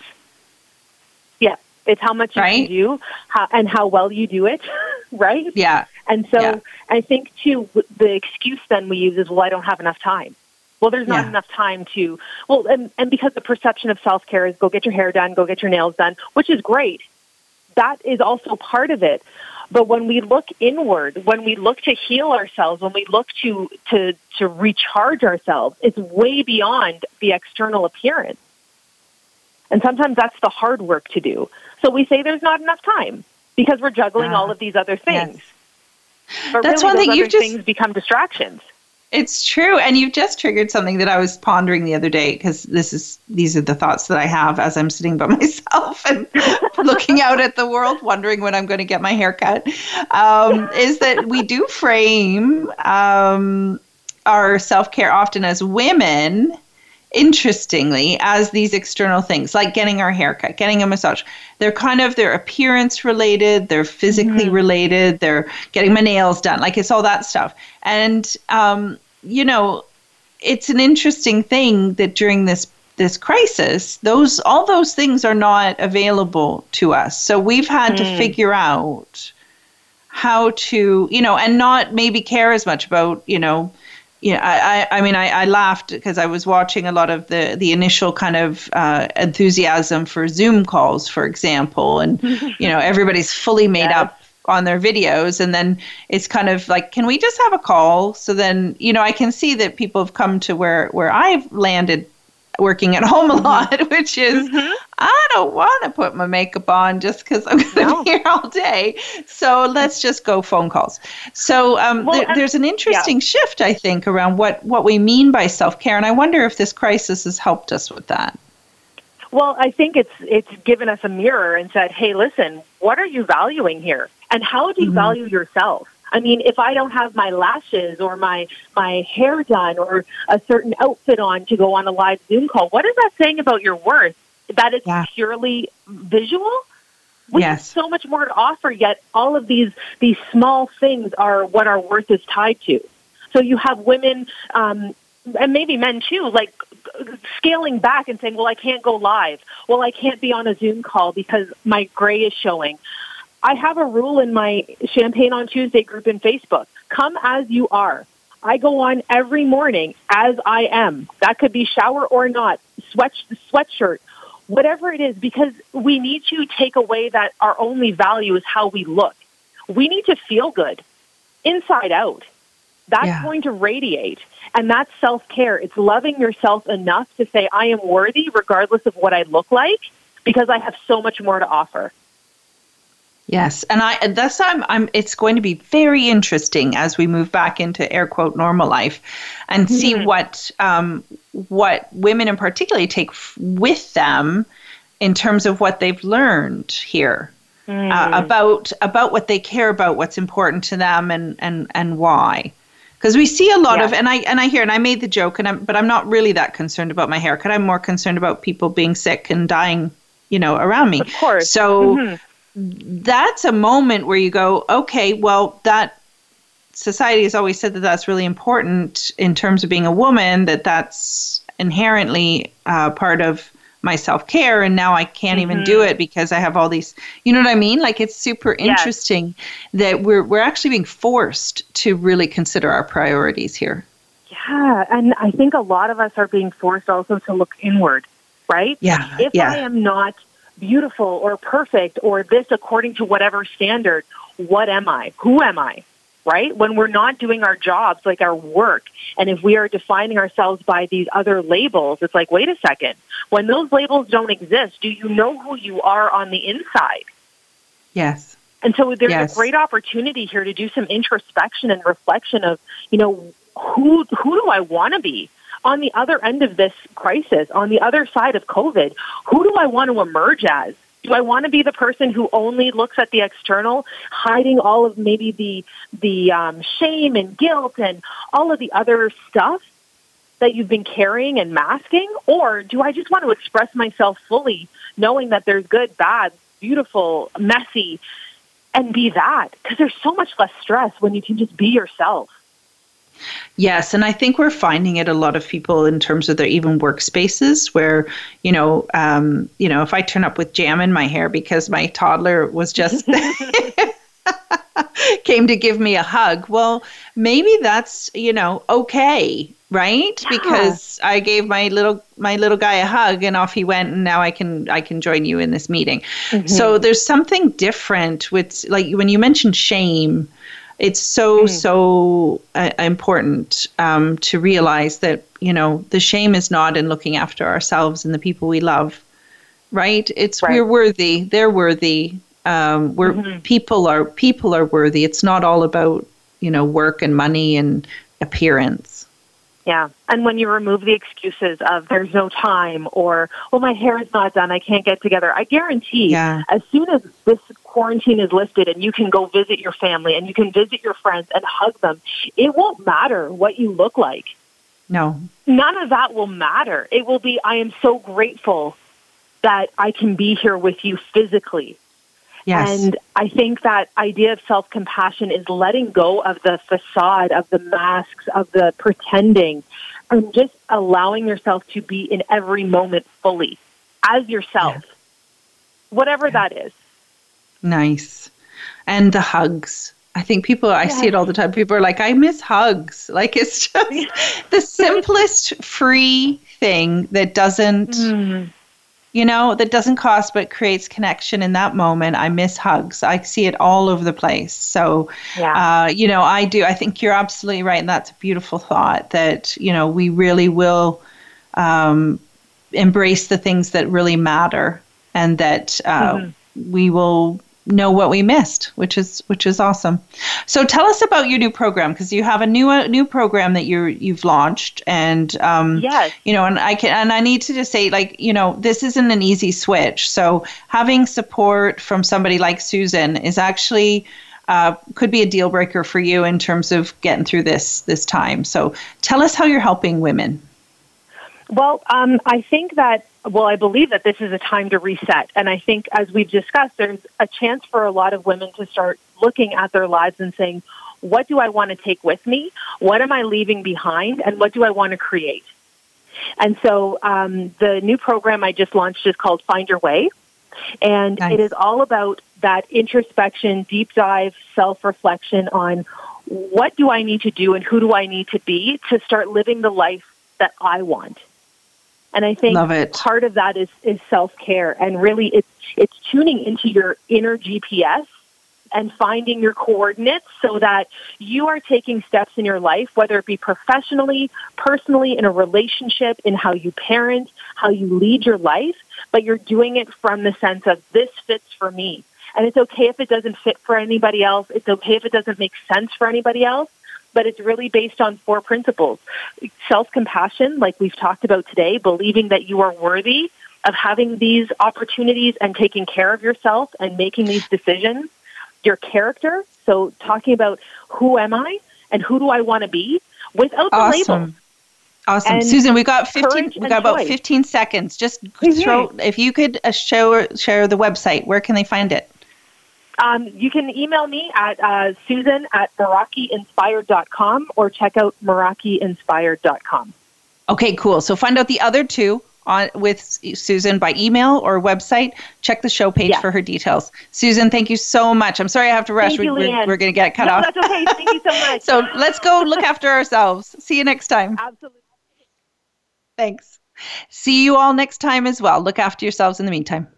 Yeah, it's how much you right? do, how, and how well you do it, right? Yeah. And so yeah. I think too, the excuse then we use is, well, I don't have enough time. Well, there's not yeah. enough time to, well, and, and because the perception of self care is go get your hair done, go get your nails done, which is great. That is also part of it. But when we look inward, when we look to heal ourselves, when we look to, to, to recharge ourselves, it's way beyond the external appearance. And sometimes that's the hard work to do. So we say there's not enough time because we're juggling all of these other things. Yes. But that's really, one thing you've just things become distractions. It's true, and you've just triggered something that I was pondering the other day because this is these are the thoughts that I have as I'm sitting by myself and looking out at the world, wondering when I'm going to get my haircut. Um, is that we do frame um, our self care often as women interestingly as these external things like getting our haircut getting a massage they're kind of they're appearance related they're physically mm-hmm. related they're getting my nails done like it's all that stuff and um, you know it's an interesting thing that during this this crisis those all those things are not available to us so we've had mm. to figure out how to you know and not maybe care as much about you know yeah, I, I mean, I, I laughed because I was watching a lot of the, the initial kind of uh, enthusiasm for Zoom calls, for example, and you know everybody's fully made yes. up on their videos, and then it's kind of like, can we just have a call? So then, you know, I can see that people have come to where where I've landed working at home a mm-hmm. lot, which is mm-hmm. I don't want to put my makeup on just because I'm going to no. be here all day. So let's just go phone calls. So um, well, th- there's an interesting yeah. shift, I think, around what what we mean by self care, and I wonder if this crisis has helped us with that. Well, I think it's it's given us a mirror and said, "Hey, listen, what are you valuing here, and how do you mm-hmm. value yourself? I mean, if I don't have my lashes or my my hair done or a certain outfit on to go on a live Zoom call, what is that saying about your worth? That it's yeah. purely visual? We yes. have so much more to offer, yet all of these these small things are what our worth is tied to. So you have women, um, and maybe men too, like scaling back and saying, "Well, I can't go live. Well, I can't be on a Zoom call because my gray is showing." I have a rule in my Champagne on Tuesday group in Facebook. Come as you are. I go on every morning as I am. That could be shower or not, sweat sweatshirt, whatever it is, because we need to take away that our only value is how we look. We need to feel good inside out. That's yeah. going to radiate. And that's self care. It's loving yourself enough to say, I am worthy regardless of what I look like because I have so much more to offer. Yes, and I that's I'm I'm it's going to be very interesting as we move back into air quote normal life, and mm-hmm. see what um, what women in particular take f- with them in terms of what they've learned here mm. uh, about about what they care about, what's important to them, and and and why. Because we see a lot yeah. of, and I and I hear, and I made the joke, and I'm, but I'm not really that concerned about my haircut. I'm more concerned about people being sick and dying, you know, around me. Of course. So. Mm-hmm that's a moment where you go, okay, well, that society has always said that that's really important in terms of being a woman, that that's inherently uh, part of my self care, and now I can't mm-hmm. even do mm-hmm. it because I have all these. You know what I mean? Like it's super interesting yes. that we're we're actually being forced to really consider our priorities here. Yeah, and I think a lot of us are being forced also to look inward, right? Yeah. If yeah. I am not beautiful or perfect or this according to whatever standard, what am I? Who am I? Right? When we're not doing our jobs, like our work, and if we are defining ourselves by these other labels, it's like, wait a second. When those labels don't exist, do you know who you are on the inside? Yes. And so there's yes. a great opportunity here to do some introspection and reflection of, you know, who who do I want to be? On the other end of this crisis, on the other side of COVID, who do I want to emerge as? Do I want to be the person who only looks at the external, hiding all of maybe the the um, shame and guilt and all of the other stuff that you've been carrying and masking, or do I just want to express myself fully, knowing that there's good, bad, beautiful, messy, and be that? Because there's so much less stress when you can just be yourself. Yes, and I think we're finding it a lot of people in terms of their even workspaces where, you know, um, you know, if I turn up with jam in my hair because my toddler was just came to give me a hug, well, maybe that's, you know, okay, right? Yeah. Because I gave my little my little guy a hug and off he went and now I can I can join you in this meeting. Mm-hmm. So there's something different with like when you mentioned shame, it's so mm. so uh, important um, to realize that you know the shame is not in looking after ourselves and the people we love right it's right. we're worthy they're worthy um, we're mm-hmm. people are people are worthy it's not all about you know work and money and appearance yeah. And when you remove the excuses of there's no time or, well, my hair is not done, I can't get together, I guarantee yeah. as soon as this quarantine is lifted and you can go visit your family and you can visit your friends and hug them, it won't matter what you look like. No. None of that will matter. It will be, I am so grateful that I can be here with you physically. Yes. And I think that idea of self compassion is letting go of the facade, of the masks, of the pretending, and just allowing yourself to be in every moment fully as yourself, yeah. whatever yeah. that is. Nice. And the hugs. I think people, I see it all the time. People are like, I miss hugs. Like, it's just the simplest free thing that doesn't. Mm you know, that doesn't cost but creates connection in that moment. I miss hugs. I see it all over the place. So, yeah. uh, you know, I do. I think you're absolutely right. And that's a beautiful thought that, you know, we really will um, embrace the things that really matter and that uh, mm-hmm. we will know what we missed, which is which is awesome. So tell us about your new program because you have a new a new program that you you've launched, and um, yes, you know, and I can and I need to just say like you know this isn't an easy switch. So having support from somebody like Susan is actually uh, could be a deal breaker for you in terms of getting through this this time. So tell us how you're helping women. Well, um, I think that, well, I believe that this is a time to reset. And I think, as we've discussed, there's a chance for a lot of women to start looking at their lives and saying, what do I want to take with me? What am I leaving behind? And what do I want to create? And so um, the new program I just launched is called Find Your Way. And nice. it is all about that introspection, deep dive, self reflection on what do I need to do and who do I need to be to start living the life that I want. And I think part of that is, is self care and really it's it's tuning into your inner GPS and finding your coordinates so that you are taking steps in your life, whether it be professionally, personally, in a relationship, in how you parent, how you lead your life, but you're doing it from the sense of this fits for me. And it's okay if it doesn't fit for anybody else. It's okay if it doesn't make sense for anybody else. But it's really based on four principles. Self-compassion, like we've talked about today, believing that you are worthy of having these opportunities and taking care of yourself and making these decisions your character. So talking about who am I and who do I want to be without the awesome. label. Awesome, and Susan. We got fifteen. We got about fifteen seconds. Just mm-hmm. throw. If you could uh, show share the website, where can they find it? Um, you can email me at uh, susan at merakiinspired.com or check out merakiinspired.com. Okay, cool. So find out the other two on with Susan by email or website. Check the show page for her details. Susan, thank you so much. I'm sorry I have to rush. Thank we, are we're going to get cut no, off. That's okay. Thank you so much. so let's go look after ourselves. See you next time. Absolutely. Thanks. See you all next time as well. Look after yourselves in the meantime.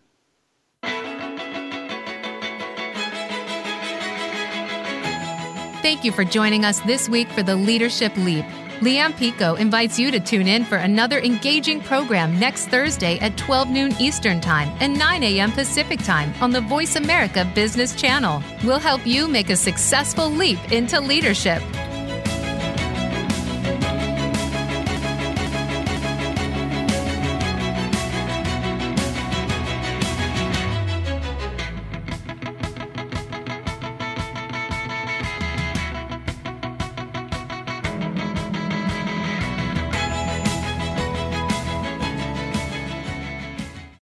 Thank you for joining us this week for the Leadership Leap. Leanne Picot invites you to tune in for another engaging program next Thursday at 12 noon Eastern Time and 9 a.m. Pacific Time on the Voice America Business Channel. We'll help you make a successful leap into leadership.